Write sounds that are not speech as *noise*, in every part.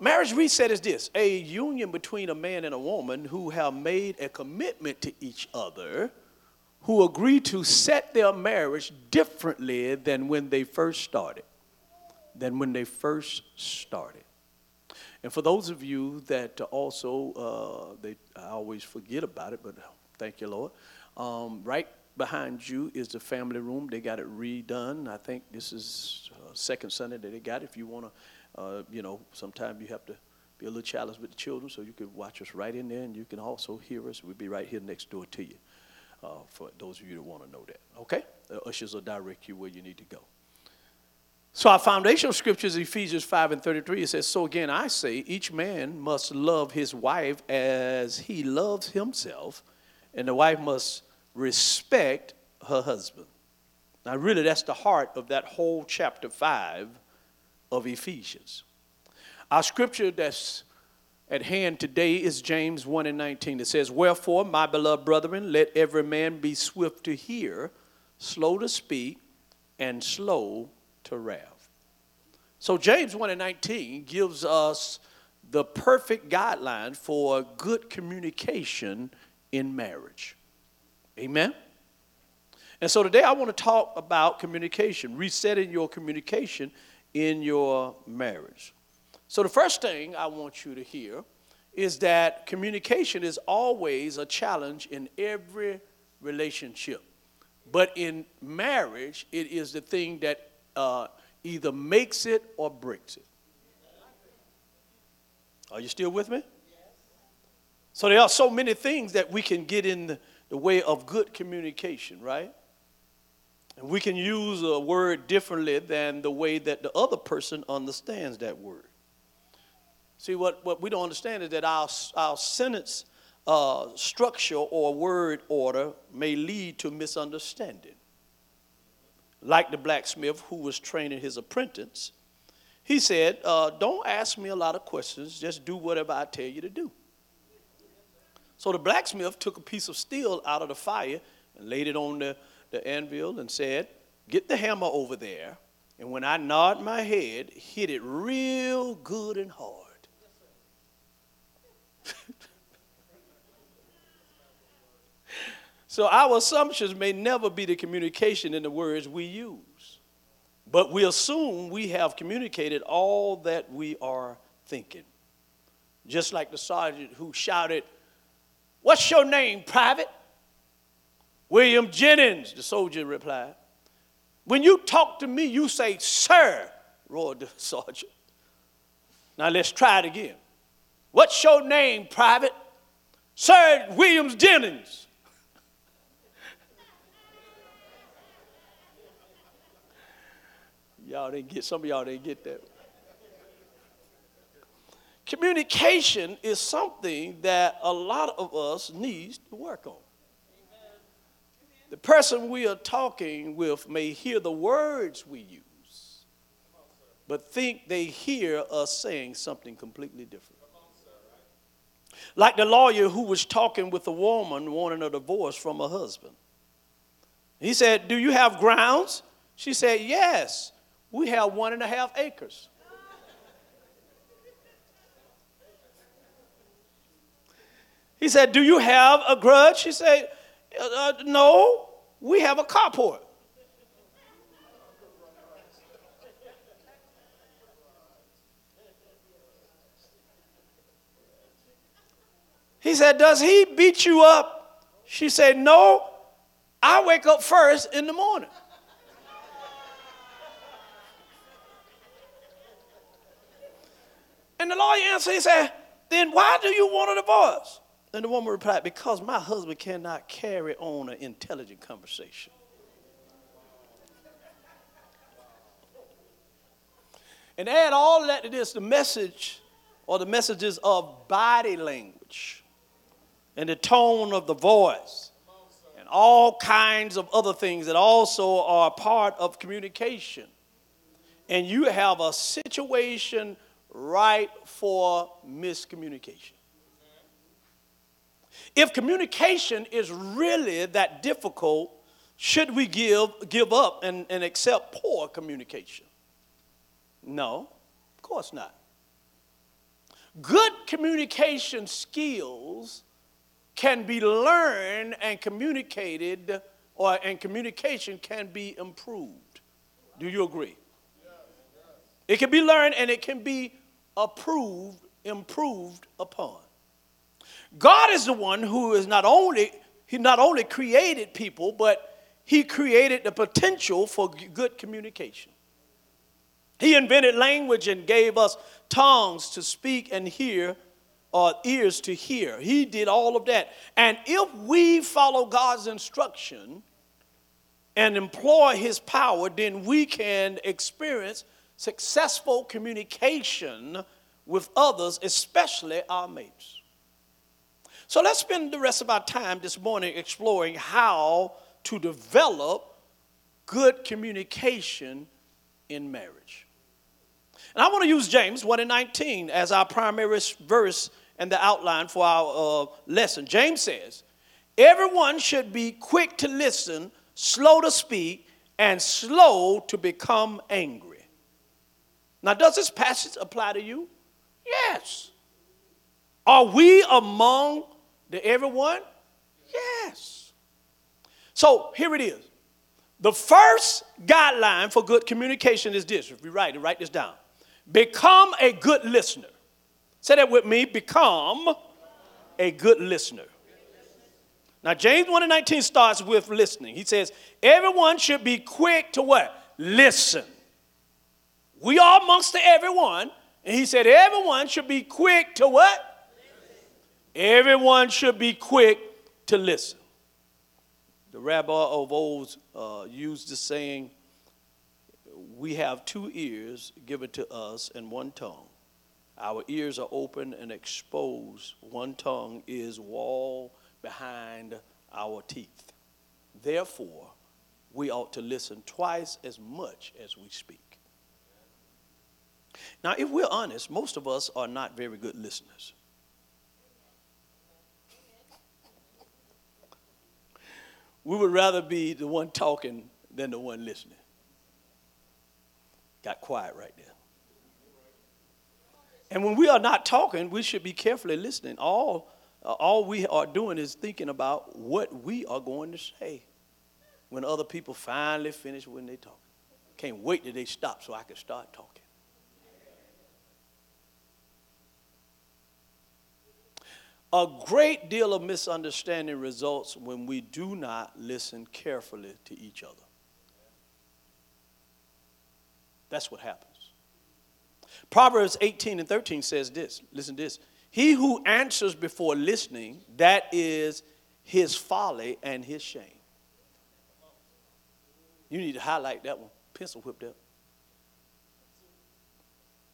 marriage reset is this a union between a man and a woman who have made a commitment to each other, who agree to set their marriage differently than when they first started. Than when they first started. And for those of you that also, uh, they, I always forget about it, but thank you, Lord. Um, right behind you is the family room. They got it redone. I think this is uh, second Sunday that they got it. If you want to, uh, you know, sometimes you have to be a little challenged with the children, so you can watch us right in there, and you can also hear us. We'll be right here next door to you. Uh, for those of you that want to know that, okay? The ushers will direct you where you need to go. So our foundational scripture is Ephesians 5 and 33. It says, So again, I say, each man must love his wife as he loves himself, and the wife must respect her husband. Now, really, that's the heart of that whole chapter 5 of Ephesians. Our scripture that's at hand today is James 1 and 19. It says, Wherefore, my beloved brethren, let every man be swift to hear, slow to speak, and slow to wrath. So, James 1 and 19 gives us the perfect guideline for good communication in marriage. Amen? And so today I want to talk about communication, resetting your communication in your marriage. So the first thing I want you to hear is that communication is always a challenge in every relationship. But in marriage, it is the thing that uh, either makes it or breaks it. Are you still with me? So there are so many things that we can get in the, the way of good communication, right? And we can use a word differently than the way that the other person understands that word. See, what, what we don't understand is that our, our sentence uh, structure or word order may lead to misunderstanding. Like the blacksmith who was training his apprentice, he said, uh, Don't ask me a lot of questions, just do whatever I tell you to do. So the blacksmith took a piece of steel out of the fire and laid it on the, the anvil and said, Get the hammer over there. And when I nod my head, hit it real good and hard. *laughs* so our assumptions may never be the communication in the words we use. But we assume we have communicated all that we are thinking. Just like the sergeant who shouted, What's your name, private? William Jennings, the soldier replied. When you talk to me, you say, Sir, roared the *laughs* sergeant. Now let's try it again. What's your name, private? Sir Williams Jennings. *laughs* y'all didn't get, some of y'all didn't get that. Communication is something that a lot of us needs to work on. The person we are talking with may hear the words we use, but think they hear us saying something completely different. Like the lawyer who was talking with a woman wanting a divorce from her husband. He said, Do you have grounds? She said, Yes, we have one and a half acres. He said, Do you have a grudge? She said, uh, No, we have a carport. He said, Does he beat you up? She said, No, I wake up first in the morning. And the lawyer answered, he said, Then why do you want a divorce? And the woman replied, Because my husband cannot carry on an intelligent conversation. And add all that to this the message or the messages of body language and the tone of the voice and all kinds of other things that also are part of communication. And you have a situation ripe for miscommunication. If communication is really that difficult, should we give, give up and, and accept poor communication? No, of course not. Good communication skills can be learned and communicated, or and communication can be improved. Do you agree? It can be learned and it can be approved, improved upon. God is the one who is not only he not only created people, but he created the potential for good communication. He invented language and gave us tongues to speak and hear, or ears to hear. He did all of that. And if we follow God's instruction and employ His power, then we can experience successful communication with others, especially our mates. So let's spend the rest of our time this morning exploring how to develop good communication in marriage. And I want to use James 1 and 19 as our primary verse and the outline for our uh, lesson. James says, Everyone should be quick to listen, slow to speak, and slow to become angry. Now, does this passage apply to you? Yes. Are we among everyone? Yes. So here it is. The first guideline for good communication is this. If you write it, write this down. Become a good listener. Say that with me. Become a good listener. Now, James 1 and 19 starts with listening. He says, Everyone should be quick to what? Listen. We are amongst the everyone. And he said, Everyone should be quick to what? Everyone should be quick to listen. The rabbi of old uh, used the saying, We have two ears given to us and one tongue. Our ears are open and exposed. One tongue is wall behind our teeth. Therefore, we ought to listen twice as much as we speak. Now, if we're honest, most of us are not very good listeners. We would rather be the one talking than the one listening. Got quiet right there. And when we are not talking, we should be carefully listening. All, all we are doing is thinking about what we are going to say when other people finally finish when they talk. Can't wait till they stop so I can start talking. A great deal of misunderstanding results when we do not listen carefully to each other. That's what happens. Proverbs 18 and 13 says this listen to this. He who answers before listening, that is his folly and his shame. You need to highlight that one, pencil whipped up.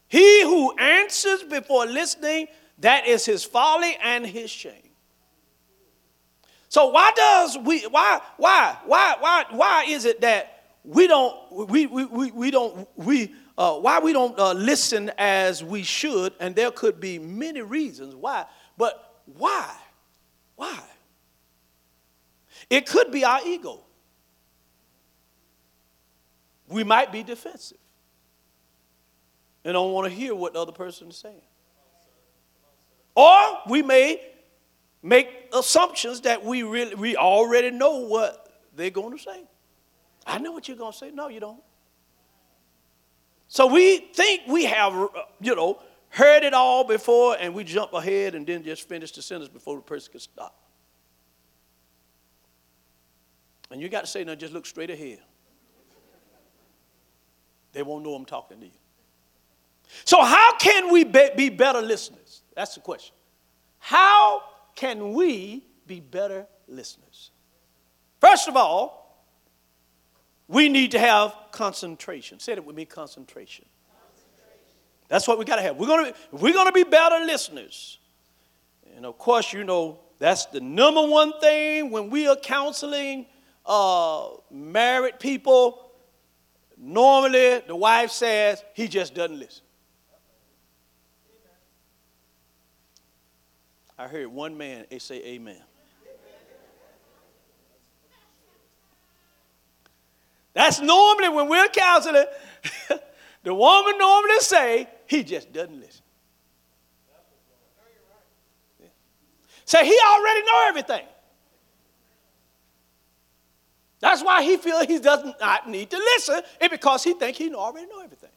He who answers before listening, that is his folly and his shame. So why does we why why why why why is it that we don't we we, we, we don't we uh, why we don't uh, listen as we should? And there could be many reasons why but why why? It could be our ego. We might be defensive and don't want to hear what the other person is saying or we may make assumptions that we really we already know what they're going to say. I know what you're going to say. No, you don't. So we think we have, uh, you know, heard it all before and we jump ahead and then just finish the sentence before the person can stop. And you got to say, no, just look straight ahead. They won't know I'm talking to you. So, how can we be better listeners? That's the question. How can we be better listeners? First of all, we need to have concentration. Say it with me concentration. That's what we got to have. We're going to we're going to be better listeners. And of course, you know, that's the number one thing when we are counseling uh, married people. Normally, the wife says, he just doesn't listen. I heard one man they say amen. That's normally when we're counseling, *laughs* the woman normally say, he just doesn't listen. Say he already know everything. That's why he feels he does not need to listen, it's because he thinks he already know everything.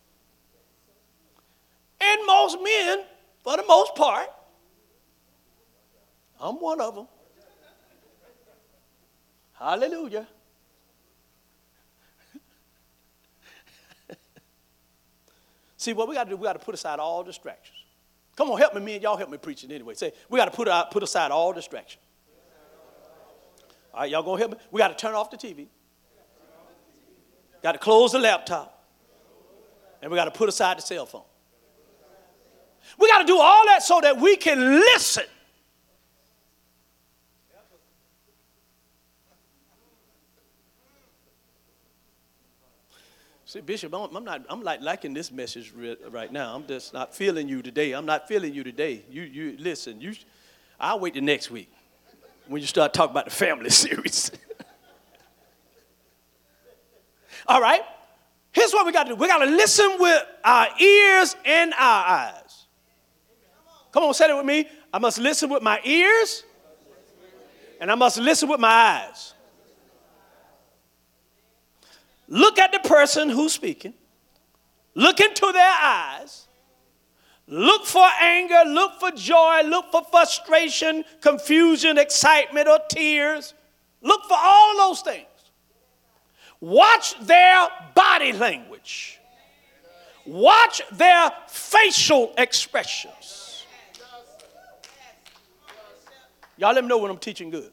And most men, for the most part, I'm one of them. Hallelujah. *laughs* See, what we got to do, we got to put aside all distractions. Come on, help me, me and y'all help me preaching anyway. Say, we got to put, out, put aside all distractions. All right, y'all gonna help me? We got to turn off the TV. Got to close the laptop. And we got to put aside the cell phone. We got to do all that so that we can listen See, Bishop, I'm not, I'm like liking this message right now. I'm just not feeling you today. I'm not feeling you today. You, you listen, you, I'll wait the next week when you start talking about the family *laughs* series. All right? Here's what we got to do we got to listen with our ears and our eyes. Come on, say it with me. I must listen with my ears and I must listen with my eyes. Look at the person who's speaking, look into their eyes, look for anger, look for joy, look for frustration, confusion, excitement, or tears. Look for all those things. Watch their body language. Watch their facial expressions. Y'all let me know when I'm teaching good.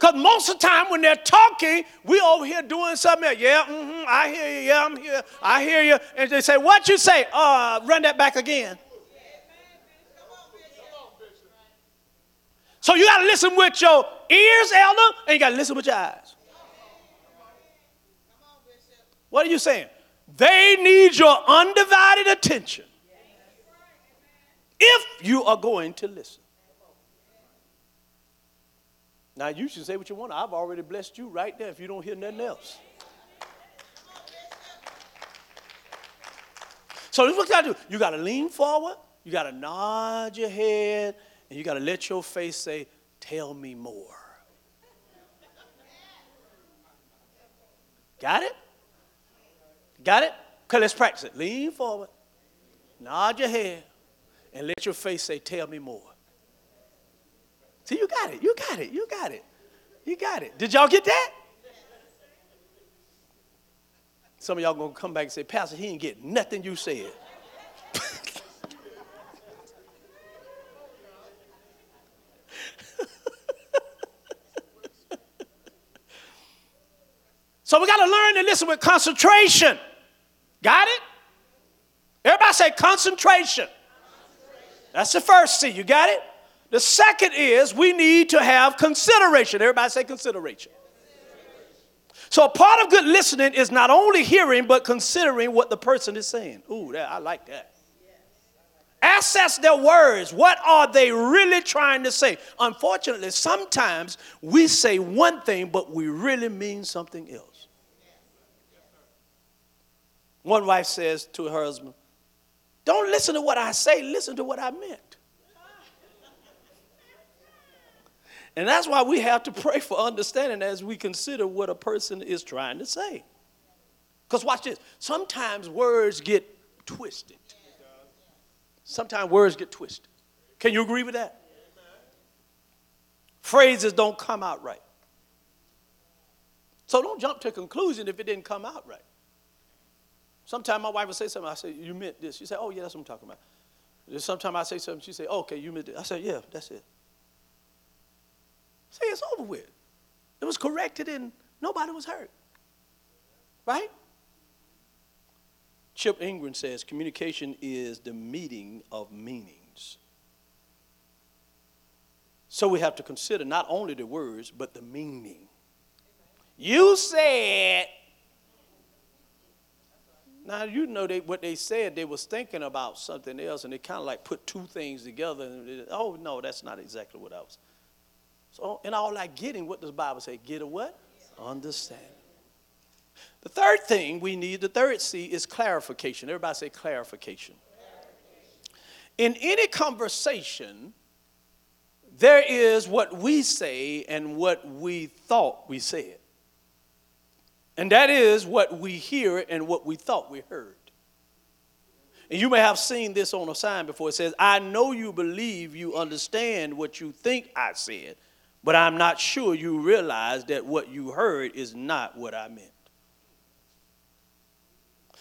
Because most of the time when they're talking, we over here doing something else. Yeah, mm-hmm, I hear you. Yeah, I'm here. I hear you. And they say, what you say? Uh, run that back again. So you got to listen with your ears, elder, and you got to listen with your eyes. What are you saying? They need your undivided attention if you are going to listen. Now, you should say what you want. I've already blessed you right there if you don't hear nothing else. So this is what you got to do. You got to lean forward, you got to nod your head, and you got to let your face say, Tell me more. Got it? Got it? Okay, let's practice it. Lean forward, nod your head, and let your face say, Tell me more. See, you got it. You got it. You got it. You got it. Did y'all get that? Some of y'all gonna come back and say, Pastor, he didn't get nothing you said. *laughs* so we got to learn to listen with concentration. Got it? Everybody say concentration. That's the first C. You got it? The second is we need to have consideration. Everybody say consideration. So, part of good listening is not only hearing, but considering what the person is saying. Ooh, that, I like that. Assess their words. What are they really trying to say? Unfortunately, sometimes we say one thing, but we really mean something else. One wife says to her husband, Don't listen to what I say, listen to what I meant. And that's why we have to pray for understanding as we consider what a person is trying to say. Because watch this. Sometimes words get twisted. Sometimes words get twisted. Can you agree with that? Phrases don't come out right. So don't jump to a conclusion if it didn't come out right. Sometimes my wife will say something, I say, You meant this. She say, Oh, yeah, that's what I'm talking about. Sometimes I say something, she say, Okay, you meant it. I say, Yeah, that's it. Say it's over with. It was corrected and nobody was hurt. Right? Chip Ingram says communication is the meeting of meanings. So we have to consider not only the words, but the meaning. You said, now you know they, what they said, they was thinking about something else and they kind of like put two things together. And, oh, no, that's not exactly what I was. So in all that getting, what does the Bible say? Get a what? Understand. The third thing we need, the third C is clarification. Everybody say clarification. clarification. In any conversation, there is what we say and what we thought we said. And that is what we hear and what we thought we heard. And you may have seen this on a sign before. It says, I know you believe you understand what you think I said, but I'm not sure you realize that what you heard is not what I meant.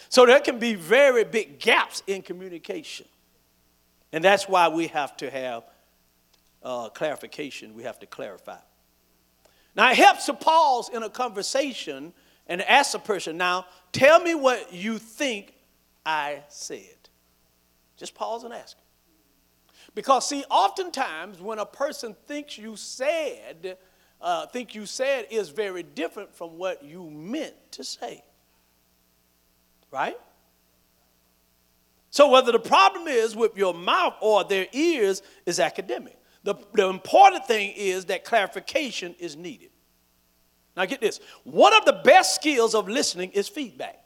So there can be very big gaps in communication. And that's why we have to have uh, clarification. We have to clarify. Now, it helps to pause in a conversation and ask the person, now, tell me what you think I said. Just pause and ask. Because, see, oftentimes when a person thinks you said, uh, think you said is very different from what you meant to say. Right? So, whether the problem is with your mouth or their ears is academic. The, the important thing is that clarification is needed. Now, get this one of the best skills of listening is feedback.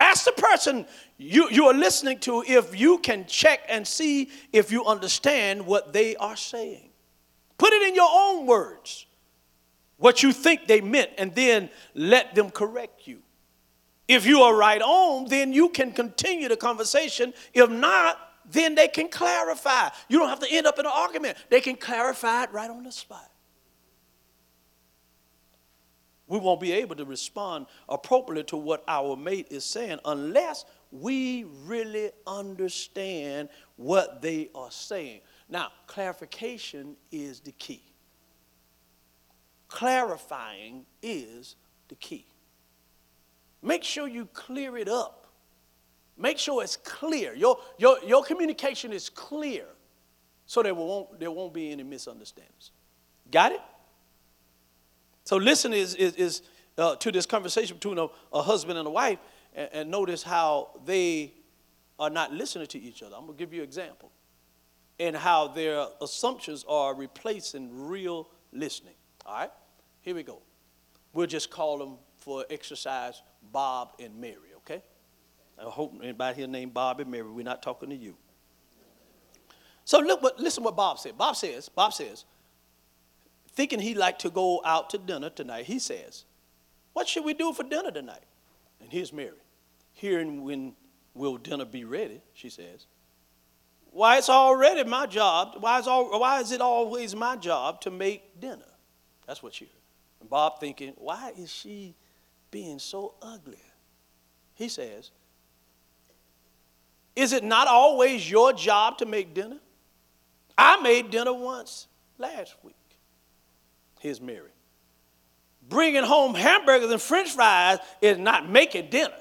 Ask the person you, you are listening to if you can check and see if you understand what they are saying. Put it in your own words, what you think they meant, and then let them correct you. If you are right on, then you can continue the conversation. If not, then they can clarify. You don't have to end up in an argument. They can clarify it right on the spot we won't be able to respond appropriately to what our mate is saying unless we really understand what they are saying. Now, clarification is the key. Clarifying is the key. Make sure you clear it up. Make sure it's clear. Your, your, your communication is clear so there won't, there won't be any misunderstandings. Got it? So listen is, is, is uh, to this conversation between a, a husband and a wife and, and, notice how they are not listening to each other. I'm going to give you an example. And how their assumptions are replacing real listening. All right? Here we go. We'll just call them for exercise Bob and Mary, okay? I hope anybody here named Bob and Mary, we're not talking to you. So look what, listen what Bob said. Bob says, Bob says, thinking he'd like to go out to dinner tonight, he says, What should we do for dinner tonight? And here's Mary. Hearing when will dinner be ready, she says. Why, it's already my job. Why is, all, why is it always my job to make dinner? That's what she heard. And Bob thinking, why is she being so ugly? He says, Is it not always your job to make dinner? I made dinner once last week. Here's Mary. Bringing home hamburgers and french fries is not making dinner.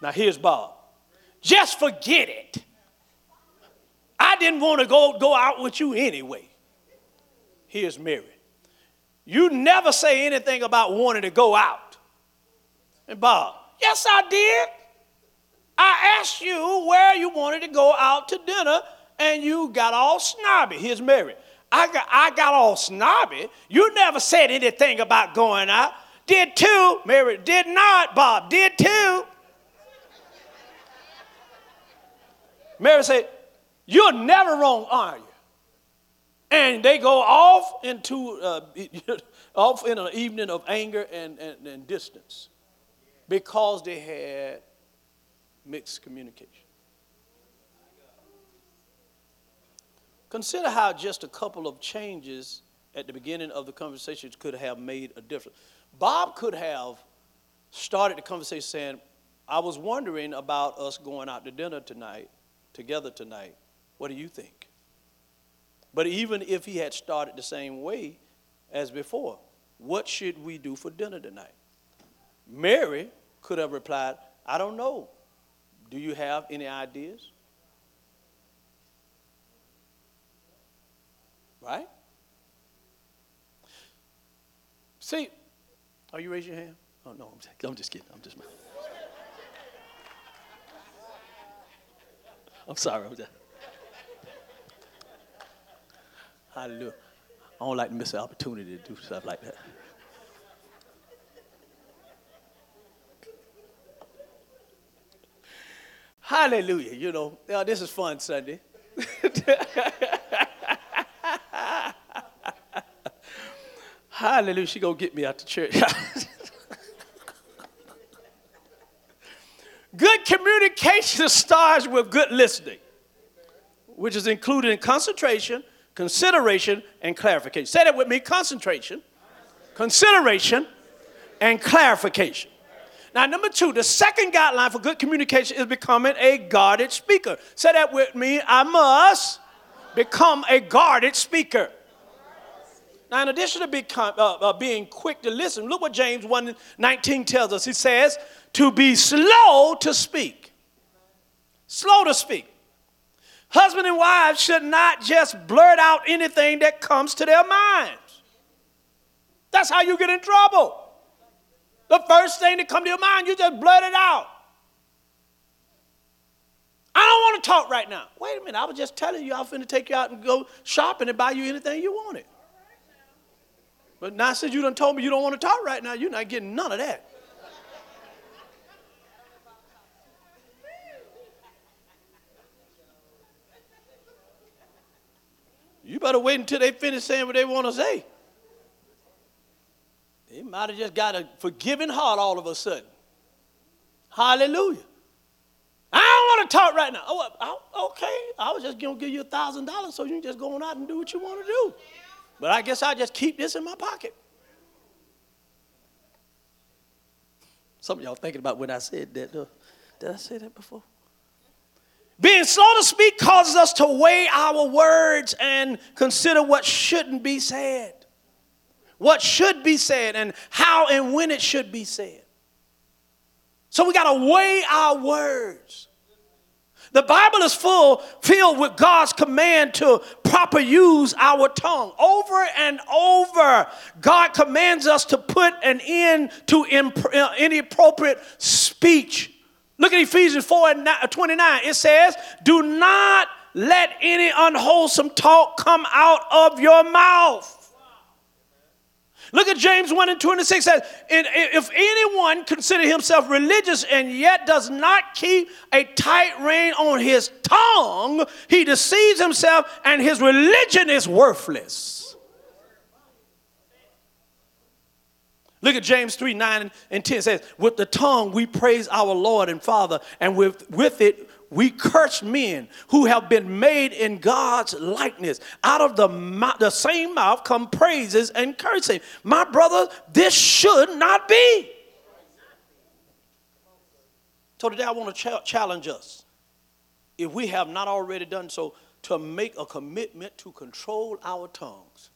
Now, here's Bob. Just forget it. I didn't want to go, go out with you anyway. Here's Mary. You never say anything about wanting to go out. And Bob, yes, I did. I asked you where you wanted to go out to dinner, and you got all snobby. Here's Mary. I got, I got all snobby. You never said anything about going out. Did too. Mary did not. Bob did too. Mary said, You're never wrong, are you? And they go off into uh, *laughs* off in an evening of anger and, and, and distance because they had mixed communication. Consider how just a couple of changes at the beginning of the conversation could have made a difference. Bob could have started the conversation saying, I was wondering about us going out to dinner tonight, together tonight. What do you think? But even if he had started the same way as before, what should we do for dinner tonight? Mary could have replied, I don't know. Do you have any ideas? Right? See, are you raising your hand? Oh, no, I'm just, I'm just kidding. I'm just. *laughs* I'm sorry. I'm just. Hallelujah. I don't like to miss an opportunity to do stuff like that. Hallelujah. You know, this is fun Sunday. *laughs* Hallelujah. She gonna get me out the church. *laughs* good communication starts with good listening, which is included in concentration, consideration, and clarification. Say that with me concentration, consideration, and clarification. Now, number two, the second guideline for good communication is becoming a guarded speaker. Say that with me. I must become a guarded speaker. Now, in addition to become, uh, uh, being quick to listen, look what James 1 19 tells us. He says, to be slow to speak. Slow to speak. Husband and wives should not just blurt out anything that comes to their minds. That's how you get in trouble. The first thing that comes to your mind, you just blurt it out. I don't want to talk right now. Wait a minute, I was just telling you I was going to take you out and go shopping and buy you anything you wanted. But now since you done told me you don't want to talk right now, you're not getting none of that. You better wait until they finish saying what they want to say. They might have just got a forgiving heart all of a sudden. Hallelujah. I don't want to talk right now. Oh, okay. I was just going to give you a thousand dollars so you can just go on out and do what you want to do. But I guess I'll just keep this in my pocket. Some of y'all thinking about when I said that. Uh, did I say that before? Being slow to speak causes us to weigh our words and consider what shouldn't be said what should be said and how and when it should be said. So we got to weigh our words. The Bible is full, filled with God's command to proper use our tongue. Over and over, God commands us to put an end to uh, inappropriate speech. Look at Ephesians 4 and 29. It says, Do not let any unwholesome talk come out of your mouth Look at James 1 and 26 says, if anyone consider himself religious and yet does not keep a tight rein on his tongue, he deceives himself and his religion is worthless. Look at James 3 9 and 10 says, With the tongue we praise our Lord and Father, and with, with it we curse men who have been made in God's likeness. Out of the, the same mouth come praises and cursing. My brother, this should not be. So today I want to ch- challenge us, if we have not already done so, to make a commitment to control our tongues.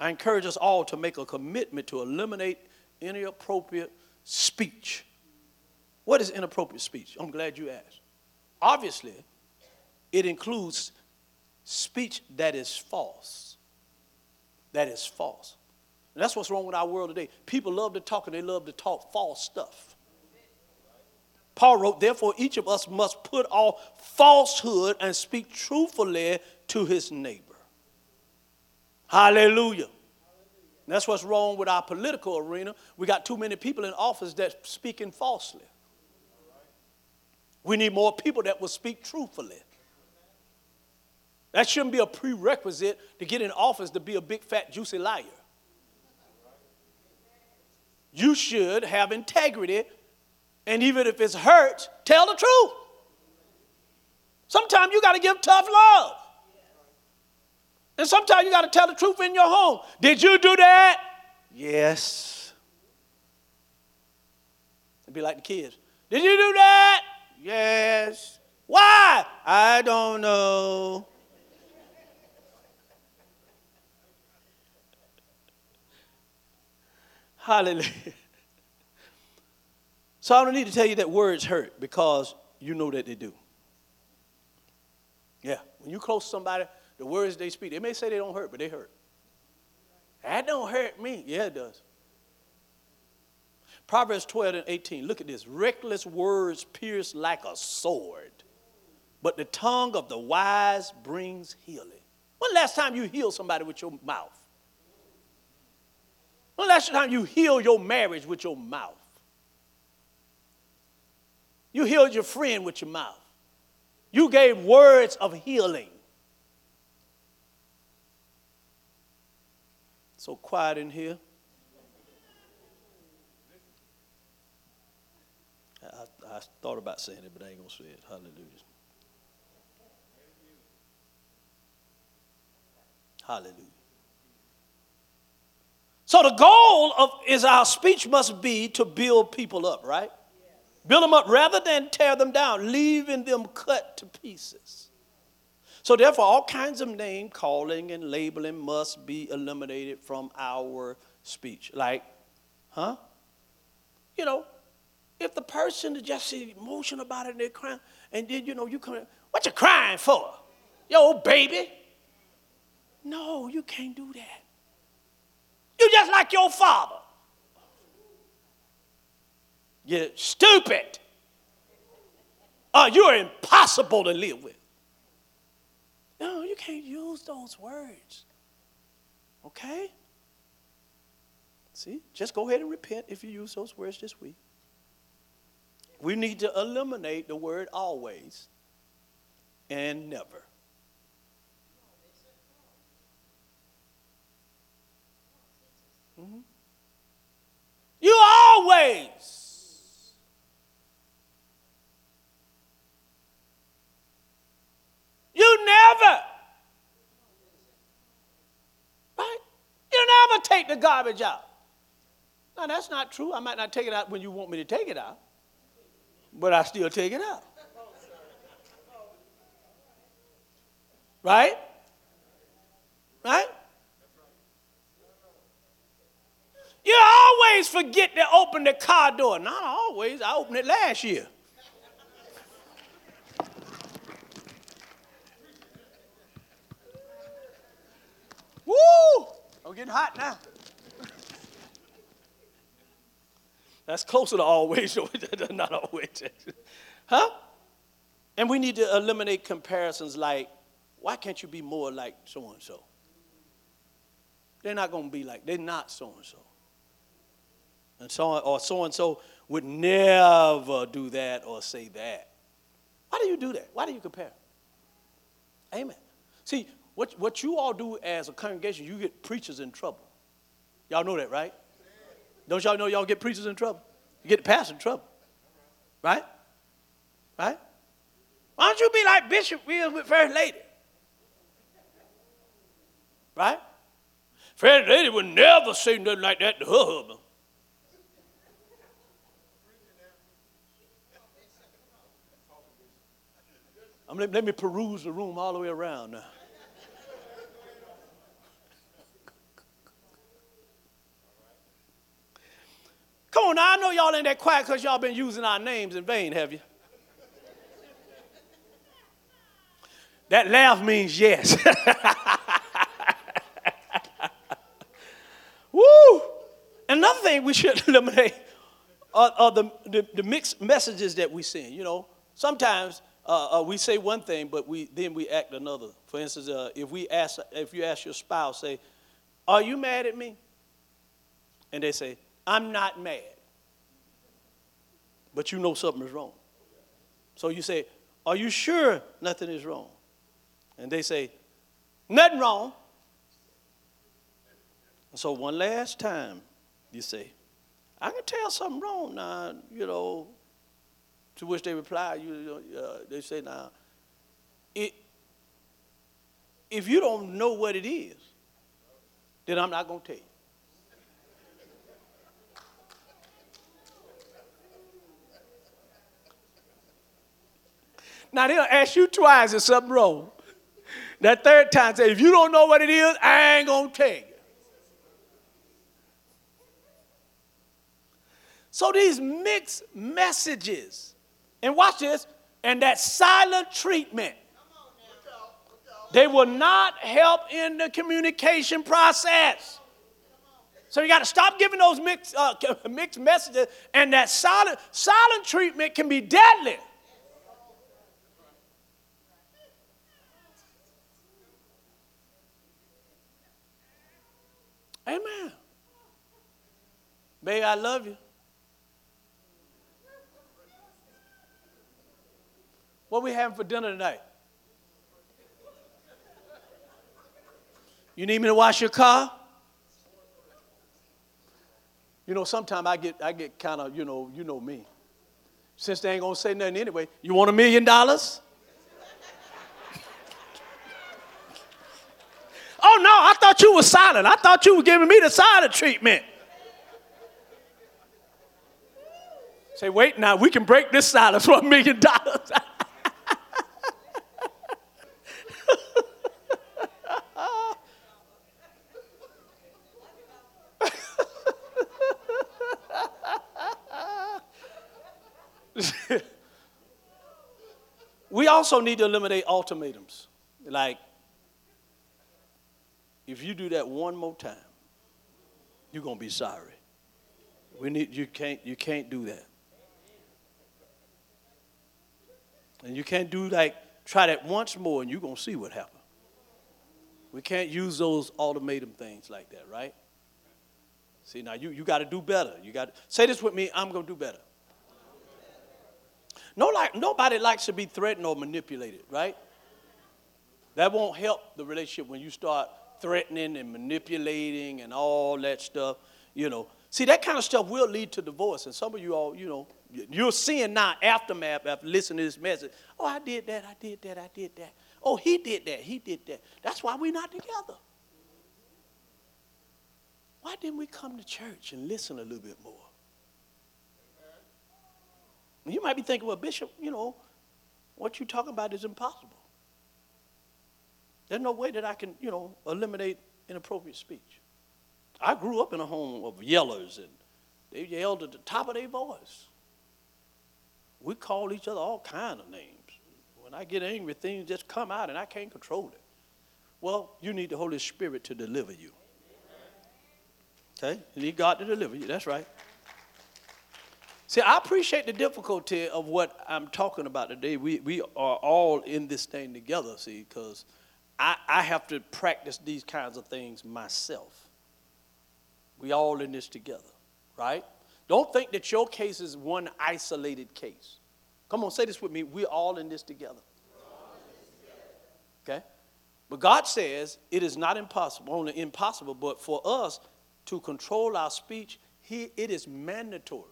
I encourage us all to make a commitment to eliminate inappropriate speech what is inappropriate speech? I'm glad you asked. Obviously, it includes speech that is false. That is false. And that's what's wrong with our world today. People love to talk and they love to talk false stuff. Paul wrote, Therefore, each of us must put off falsehood and speak truthfully to his neighbor. Hallelujah. that's what's wrong with our political arena. We got too many people in office that speaking falsely. We need more people that will speak truthfully. That shouldn't be a prerequisite to get in office to be a big, fat, juicy liar. You should have integrity, and even if it's hurt, tell the truth. Sometimes you got to give tough love. And sometimes you got to tell the truth in your home. Did you do that? Yes. It'd be like the kids. Did you do that? Yes. Why? I don't know. Hallelujah. So I don't need to tell you that words hurt because you know that they do. Yeah. When you close somebody, the words they speak, they may say they don't hurt, but they hurt. That don't hurt me. Yeah, it does. Proverbs 12 and 18. Look at this. Reckless words pierce like a sword, but the tongue of the wise brings healing. When last time you healed somebody with your mouth? When last time you healed your marriage with your mouth? You healed your friend with your mouth. You gave words of healing. So quiet in here. I, thought about saying it, but I ain't going to say it. Hallelujah. Hallelujah. So the goal of is our speech must be to build people up, right? Build them up rather than tear them down, leaving them cut to pieces. So therefore, all kinds of name calling and labeling must be eliminated from our speech. Like, huh? You know, if the person is just emotional about it and they're crying, and then you know you come, what you crying for? Yo, baby. No, you can't do that. You just like your father. You're stupid. Uh, you're impossible to live with. No, you can't use those words. Okay? See, just go ahead and repent if you use those words this week. We need to eliminate the word always and never. Mm-hmm. You always. You never. Right? You never take the garbage out. Now, that's not true. I might not take it out when you want me to take it out, but I still take it out. Right? Right? You always forget to open the car door. Not always. I opened it last year. Woo! I'm getting hot now. That's closer to always, *laughs* not always. huh? And we need to eliminate comparisons like, why can't you be more like so and so? They're not going to be like, they're not so and so and so or so and so would never do that or say that. Why do you do that? Why do you compare? Amen. See, what, what you all do as a congregation, you get preachers in trouble. Y'all know that, right? Don't y'all know y'all get preachers in trouble? You get the pastor in trouble. Right? Right? Why don't you be like Bishop Wills with First Lady? Right? First Lady would never say nothing like that to her husband. I'm, let, let me peruse the room all the way around now. Come on now, I know y'all ain't that quiet because y'all been using our names in vain, have you? That laugh means yes. *laughs* Woo! Another thing we should *laughs* eliminate are, are the, the, the, mixed messages that we send. You know, sometimes uh, uh, we say one thing, but we then we act another. For instance, uh, if we ask, if you ask your spouse, say, "Are you mad at me?" and they say, "I'm not mad," but you know something is wrong. So you say, "Are you sure nothing is wrong?" and they say, "Nothing wrong." So one last time, you say, "I can tell something wrong now." You know, to which they reply, you, uh, they say, now, it, if you don't know what it is, then I'm not going to tell you. Now they'll ask you twice if something wrong. That third time, say, if you don't know what it is, I ain't gonna tell you. So these mixed messages and watch this, and that silent treatment. They will not help in the communication process. So you got to stop giving those mixed, uh, *laughs* mixed messages, and that silent, silent treatment can be deadly. Amen. Baby, I love you. What we having for dinner tonight? You need me to wash your car? You know, sometimes I get I get kind of, you know, you know me. Since they ain't gonna say nothing anyway, you want a million dollars? Oh no, I thought you were silent. I thought you were giving me the silent treatment. Say, wait now, we can break this silence for a million dollars. *laughs* we also need to eliminate ultimatums. Like, if you do that one more time, you're gonna be sorry. We need you can't you can't do that. And you can't do like try that once more and you're gonna see what happens. We can't use those ultimatum things like that, right? See now you, you gotta do better. You got say this with me, I'm gonna do better. No, like, nobody likes to be threatened or manipulated, right? That won't help the relationship when you start threatening and manipulating and all that stuff, you know. See, that kind of stuff will lead to divorce. And some of you all, you know, you're seeing now aftermath after listening to this message. Oh, I did that, I did that, I did that. Oh, he did that, he did that. That's why we're not together. Why didn't we come to church and listen a little bit more? You might be thinking, well, Bishop, you know, what you're talking about is impossible. There's no way that I can, you know, eliminate inappropriate speech. I grew up in a home of yellers, and they yelled at the top of their voice. We called each other all kinds of names. When I get angry, things just come out, and I can't control it. Well, you need the Holy Spirit to deliver you. Okay? You need God to deliver you. That's right. See, I appreciate the difficulty of what I'm talking about today. We, we are all in this thing together, see, because I, I have to practice these kinds of things myself. We all in this together, right? Don't think that your case is one isolated case. Come on, say this with me. We're all in this together. Okay? But God says it is not impossible, only impossible, but for us to control our speech, he, it is mandatory.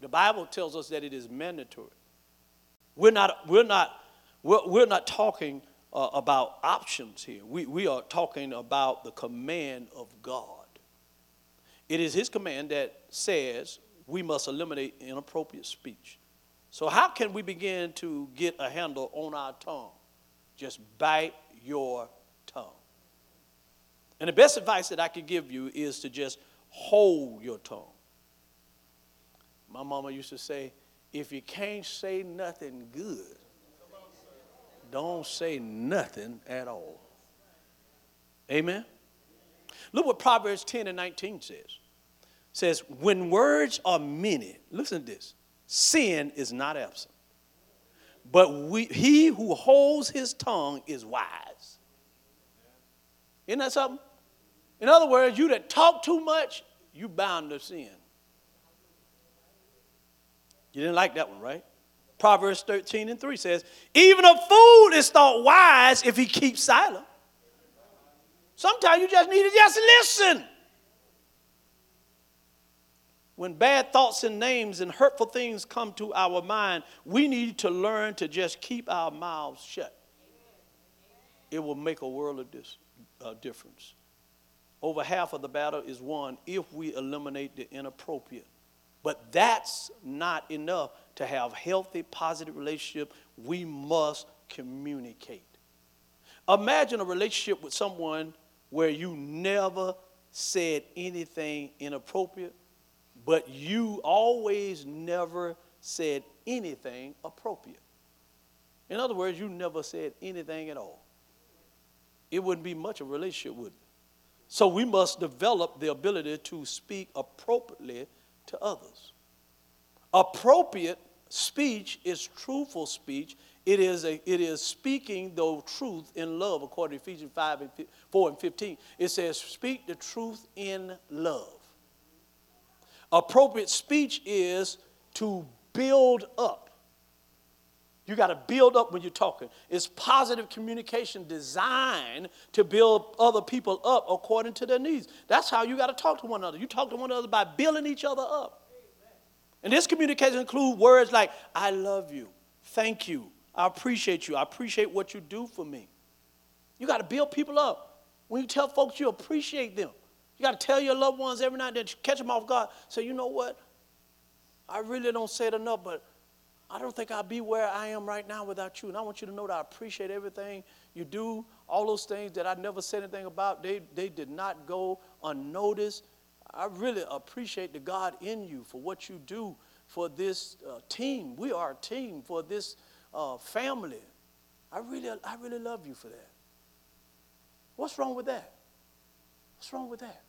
The Bible tells us that it is mandatory. We're not, we're not, we're, we're not talking uh, about options here. We, we are talking about the command of God. It is His command that says we must eliminate inappropriate speech. So, how can we begin to get a handle on our tongue? Just bite your tongue. And the best advice that I could give you is to just hold your tongue. My mama used to say, if you can't say nothing good, don't say nothing at all. Amen? Look what Proverbs 10 and 19 says. It says, when words are many, listen to this, sin is not absent. But we, he who holds his tongue is wise. Isn't that something? In other words, you that talk too much, you bound to sin. You didn't like that one, right? Proverbs 13 and 3 says, Even a fool is thought wise if he keeps silent. Sometimes you just need to just listen. When bad thoughts and names and hurtful things come to our mind, we need to learn to just keep our mouths shut. It will make a world of this, uh, difference. Over half of the battle is won if we eliminate the inappropriate but that's not enough to have healthy, positive relationship. We must communicate. Imagine a relationship with someone where you never said anything inappropriate, but you always never said anything appropriate. In other words, you never said anything at all. It wouldn't be much of a relationship, would it? So we must develop the ability to speak appropriately to others. Appropriate speech is truthful speech. It is, a, it is speaking the truth in love, according to Ephesians 5 and 4 and 15. It says, speak the truth in love. Appropriate speech is to build up. You got to build up when you're talking. It's positive communication designed to build other people up according to their needs. That's how you got to talk to one another. You talk to one another by building each other up. And this communication includes words like, I love you, thank you, I appreciate you, I appreciate what you do for me. You got to build people up. When you tell folks you appreciate them, you got to tell your loved ones every night that catch them off guard. Say, you know what? I really don't say it enough, but I don't think I'd be where I am right now without you. And I want you to know that I appreciate everything you do. All those things that I never said anything about, they, they did not go unnoticed. I really appreciate the God in you for what you do for this uh, team. We are a team for this uh, family. I really, I really love you for that. What's wrong with that? What's wrong with that?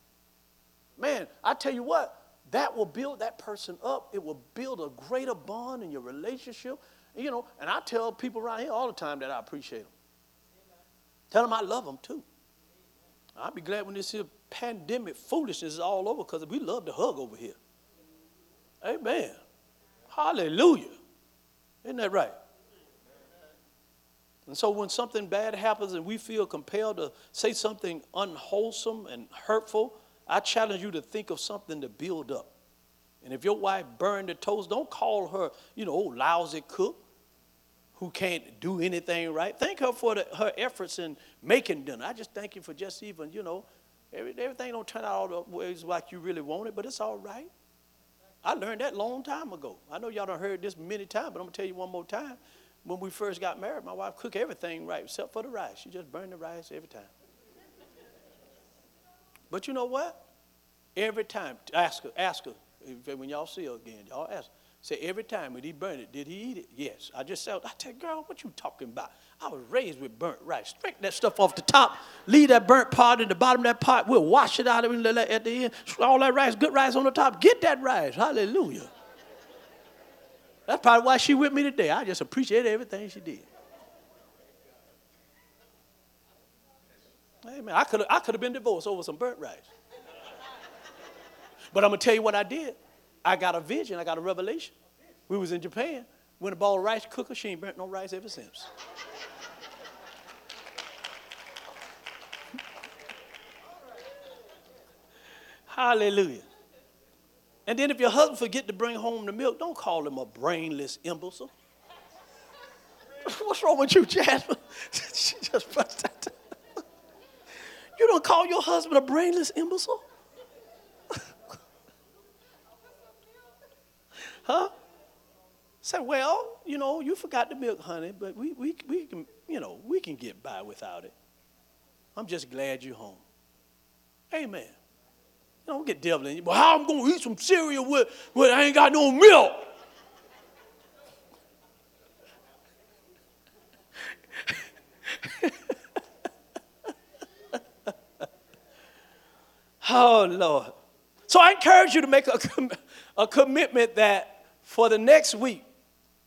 Man, I tell you what, that will build that person up. It will build a greater bond in your relationship. You know, and I tell people around here all the time that I appreciate them. Tell them I love them too. I'll be glad when this here pandemic foolishness is all over because we love to hug over here. Amen. Hallelujah. Isn't that right? And so when something bad happens and we feel compelled to say something unwholesome and hurtful, I challenge you to think of something to build up. And if your wife burned the toast, don't call her, you know, old lousy cook who can't do anything right. Thank her for the, her efforts in making dinner. I just thank you for just even, you know, every, everything don't turn out all the ways like you really want it, but it's all right. I learned that long time ago. I know y'all done heard this many times, but I'm gonna tell you one more time. When we first got married, my wife cooked everything right except for the rice. She just burned the rice every time. But you know what? Every time, ask her, ask her, when y'all see her again, y'all ask her. Say every time when he burned it, did he eat it? Yes. I just said, I tell girl, what you talking about? I was raised with burnt rice. Strike that stuff off the top, leave that burnt part in the bottom of that pot. We'll wash it out at the end. All that rice, good rice on the top. Get that rice. Hallelujah. That's probably why she with me today. I just appreciate everything she did. Amen. I could I could have been divorced over some burnt rice. But I'm gonna tell you what I did. I got a vision, I got a revelation. We was in Japan. When a ball of rice cooker, she ain't burnt no rice ever since. Hallelujah. And then if your husband forget to bring home the milk, don't call him a brainless imbecile. *laughs* What's wrong with you, Jasmine? *laughs* she just bust that. You don't call your husband a brainless imbecile? *laughs* huh? Said, well, you know, you forgot the milk, honey, but we, we, we can, you know, we can get by without it. I'm just glad you're home. Amen. You don't get devil in you. Well, how I'm going to eat some cereal with, with I ain't got no milk? Oh, Lord. So I encourage you to make a, *laughs* a commitment that for the next week,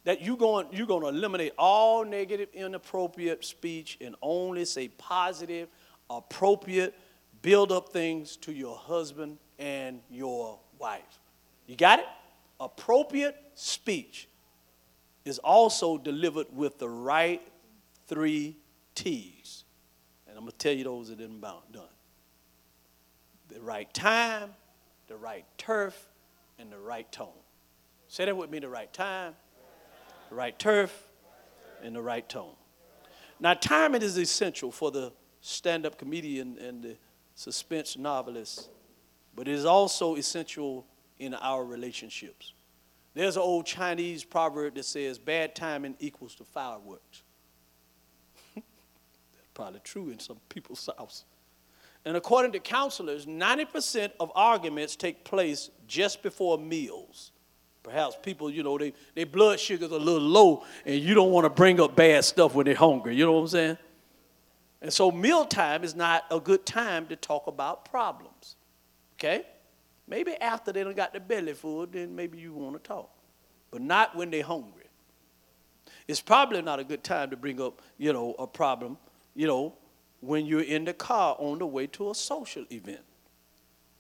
that you're going, you're going to eliminate all negative, inappropriate speech and only say positive, appropriate, build up things to your husband and your wife. You got it? Appropriate speech is also delivered with the right three T's. And I'm going to tell you those that didn't done. The right time, the right turf, and the right tone. Say that with me the right time, the right turf, and the right tone. Now, timing is essential for the stand up comedian and the suspense novelist, but it is also essential in our relationships. There's an old Chinese proverb that says, bad timing equals to fireworks. *laughs* That's probably true in some people's *laughs* house. And according to counselors, 90% of arguments take place just before meals. Perhaps people, you know, they, their blood sugar's a little low and you don't want to bring up bad stuff when they're hungry. You know what I'm saying? And so mealtime is not a good time to talk about problems. Okay? Maybe after they don't got the belly full, then maybe you want to talk. But not when they're hungry. It's probably not a good time to bring up, you know, a problem, you know, when you're in the car on the way to a social event.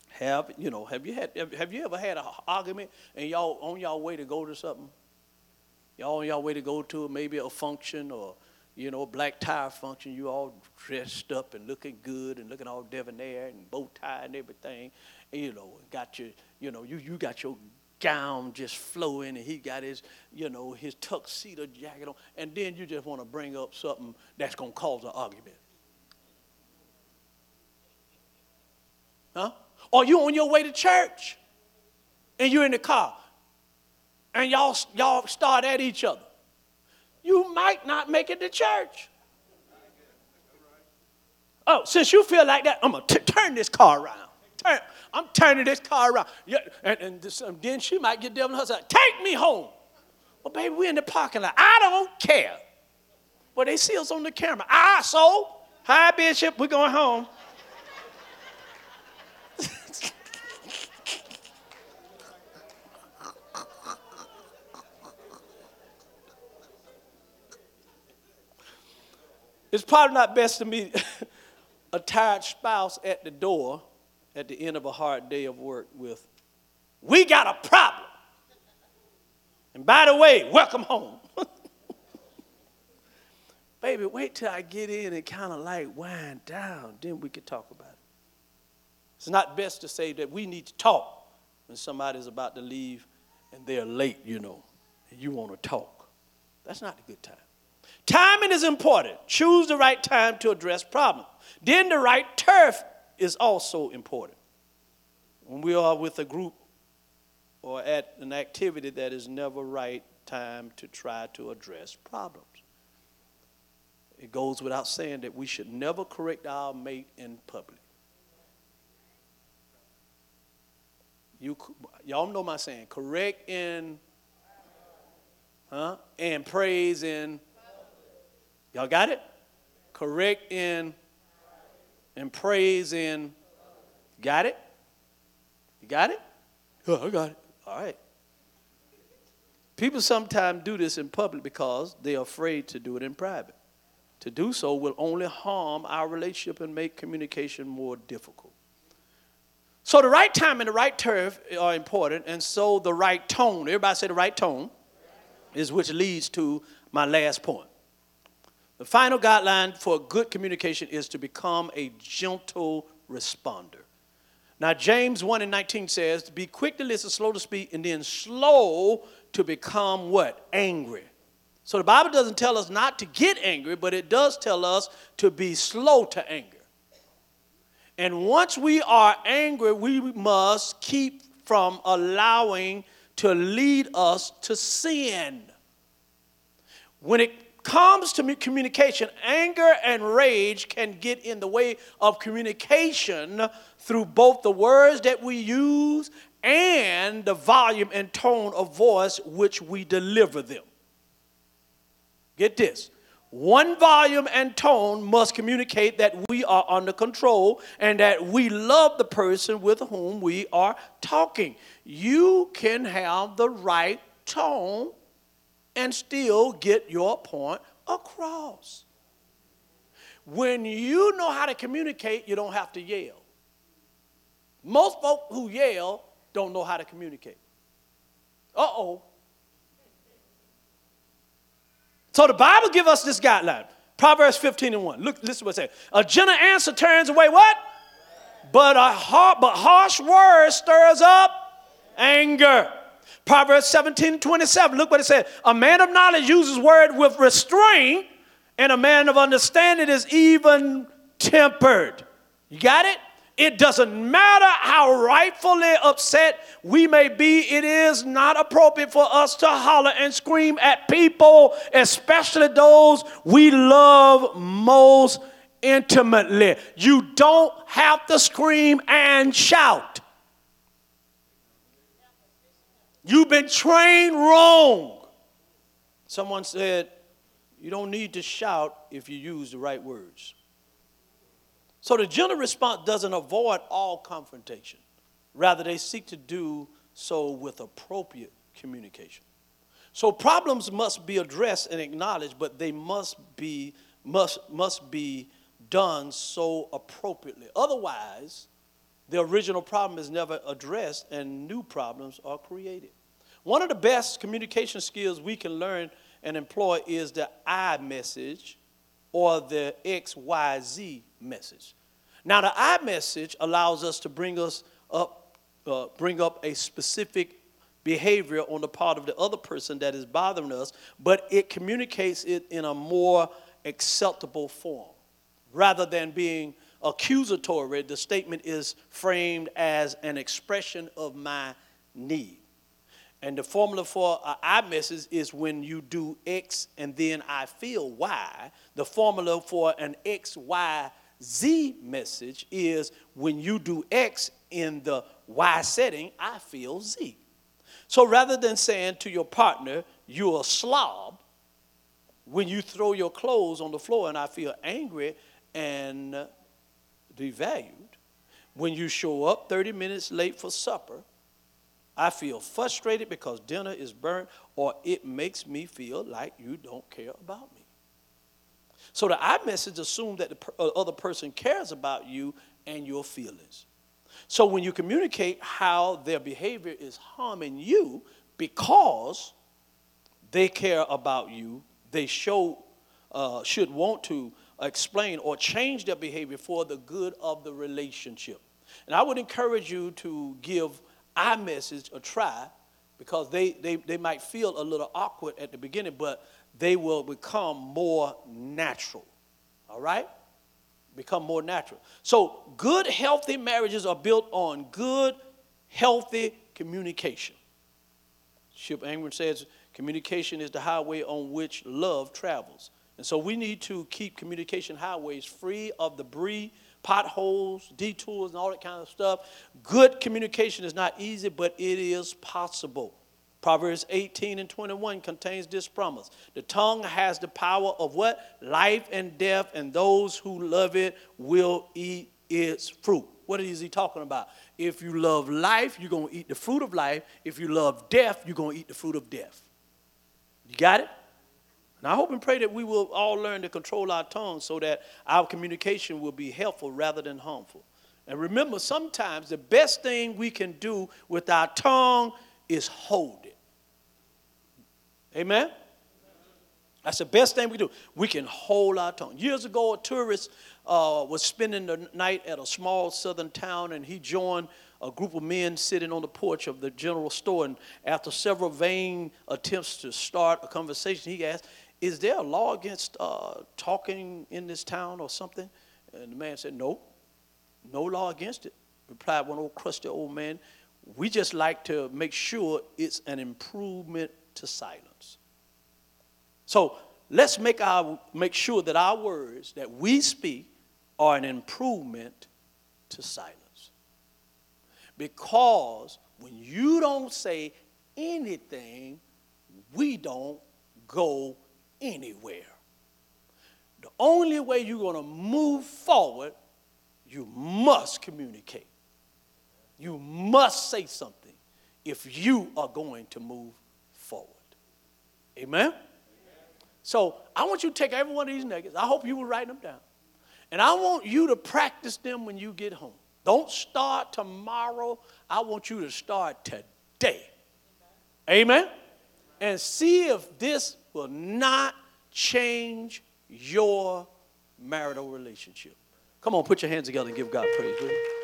Have, you know, have you had have you ever had an argument and y'all on y'all way to go to something? y'all on y'all way to go to maybe a function or you know, a black tie function, you all dressed up and looking good and looking all debonair and bow tie and everything. And, you know, got your, you know, you, you got your gown just flowing and he got his, you know, his tuxedo jacket on. And then you just want to bring up something that's to cause an argument. Huh? Or you on your way to church and you're in the car and y'all, y'all start at each other you might not make it to church. Oh, since you feel like that, I'm going to turn this car around. Turn, I'm turning this car around. Yeah, and, and this, um, then she might get devil in her side. Take me home. Well, baby, we're in the parking lot. I don't care. Well, they see us on the camera. Ah, so, hi, Bishop, we're going home. It's probably not best to meet *laughs* a tired spouse at the door at the end of a hard day of work with, We got a problem. And by the way, welcome home. *laughs* Baby, wait till I get in and kind of like wind down, then we can talk about it. It's not best to say that we need to talk when somebody's about to leave and they're late, you know, and you want to talk. That's not a good time. Timing is important. Choose the right time to address problems. Then the right turf is also important. When we are with a group or at an activity that is never right time to try to address problems. It goes without saying that we should never correct our mate in public. You, y'all know my saying, correct in, huh? And praise in Y'all got it? Correct in and praise in. Got it? You got it? Oh, I got it. All right. People sometimes do this in public because they're afraid to do it in private. To do so will only harm our relationship and make communication more difficult. So the right time and the right turf are important, and so the right tone. Everybody say the right tone is which leads to my last point. The final guideline for good communication is to become a gentle responder. Now, James 1 and 19 says, Be quick to listen, slow to speak, and then slow to become what? Angry. So the Bible doesn't tell us not to get angry, but it does tell us to be slow to anger. And once we are angry, we must keep from allowing to lead us to sin. When it comes to communication, anger and rage can get in the way of communication through both the words that we use and the volume and tone of voice which we deliver them. Get this. One volume and tone must communicate that we are under control and that we love the person with whom we are talking. You can have the right tone and still get your point across. When you know how to communicate, you don't have to yell. Most folk who yell don't know how to communicate. Uh oh. So the Bible give us this guideline. Proverbs 15 and 1. Look, listen what it says. A gentle answer turns away what? But a har- but harsh word stirs up anger. Proverbs 17 27, look what it said. A man of knowledge uses word with restraint, and a man of understanding is even tempered. You got it? It doesn't matter how rightfully upset we may be, it is not appropriate for us to holler and scream at people, especially those we love most intimately. You don't have to scream and shout. You've been trained wrong. Someone said, You don't need to shout if you use the right words. So the gentle response doesn't avoid all confrontation. Rather, they seek to do so with appropriate communication. So problems must be addressed and acknowledged, but they must be must must be done so appropriately. Otherwise, the original problem is never addressed and new problems are created. One of the best communication skills we can learn and employ is the I message or the XYZ message. Now, the I message allows us to bring us up, uh, bring up a specific behavior on the part of the other person that is bothering us, but it communicates it in a more acceptable form. Rather than being accusatory, the statement is framed as an expression of my need. And the formula for an I message is when you do X and then I feel Y. The formula for an X, Y, Z message is when you do X in the Y setting, I feel Z. So rather than saying to your partner, you're a slob, when you throw your clothes on the floor and I feel angry and devalued, when you show up 30 minutes late for supper, I feel frustrated because dinner is burnt, or it makes me feel like you don't care about me. So the I message assumes that the uh, other person cares about you and your feelings. So when you communicate how their behavior is harming you because they care about you, they show uh, should want to explain or change their behavior for the good of the relationship. And I would encourage you to give I message a try because they, they, they might feel a little awkward at the beginning, but they will become more natural. All right? Become more natural. So, good, healthy marriages are built on good, healthy communication. Chip Ingram says communication is the highway on which love travels. And so we need to keep communication highways free of debris potholes, detours, and all that kind of stuff. Good communication is not easy, but it is possible. Proverbs 18 and 21 contains this promise. The tongue has the power of what? Life and death, and those who love it will eat its fruit. What is he talking about? If you love life, you're going to eat the fruit of life. If you love death, you're going to eat the fruit of death. You got it? And I hope and pray that we will all learn to control our tongue so that our communication will be helpful rather than harmful. And remember, sometimes the best thing we can do with our tongue is hold it. Amen? That's the best thing we do. We can hold our tongue. Years ago, a tourist uh, was spending the night at a small southern town, and he joined a group of men sitting on the porch of the general store. And after several vain attempts to start a conversation, he asked, is there a law against uh, talking in this town or something? And the man said, No, no law against it. Replied one old crusty old man, We just like to make sure it's an improvement to silence. So let's make, our, make sure that our words that we speak are an improvement to silence. Because when you don't say anything, we don't go anywhere. The only way you're going to move forward, you must communicate. You must say something if you are going to move forward. Amen? Amen? So I want you to take every one of these nuggets. I hope you will write them down. And I want you to practice them when you get home. Don't start tomorrow. I want you to start today. Amen? And see if this will not change your marital relationship. Come on, put your hands together and give God praise, will you?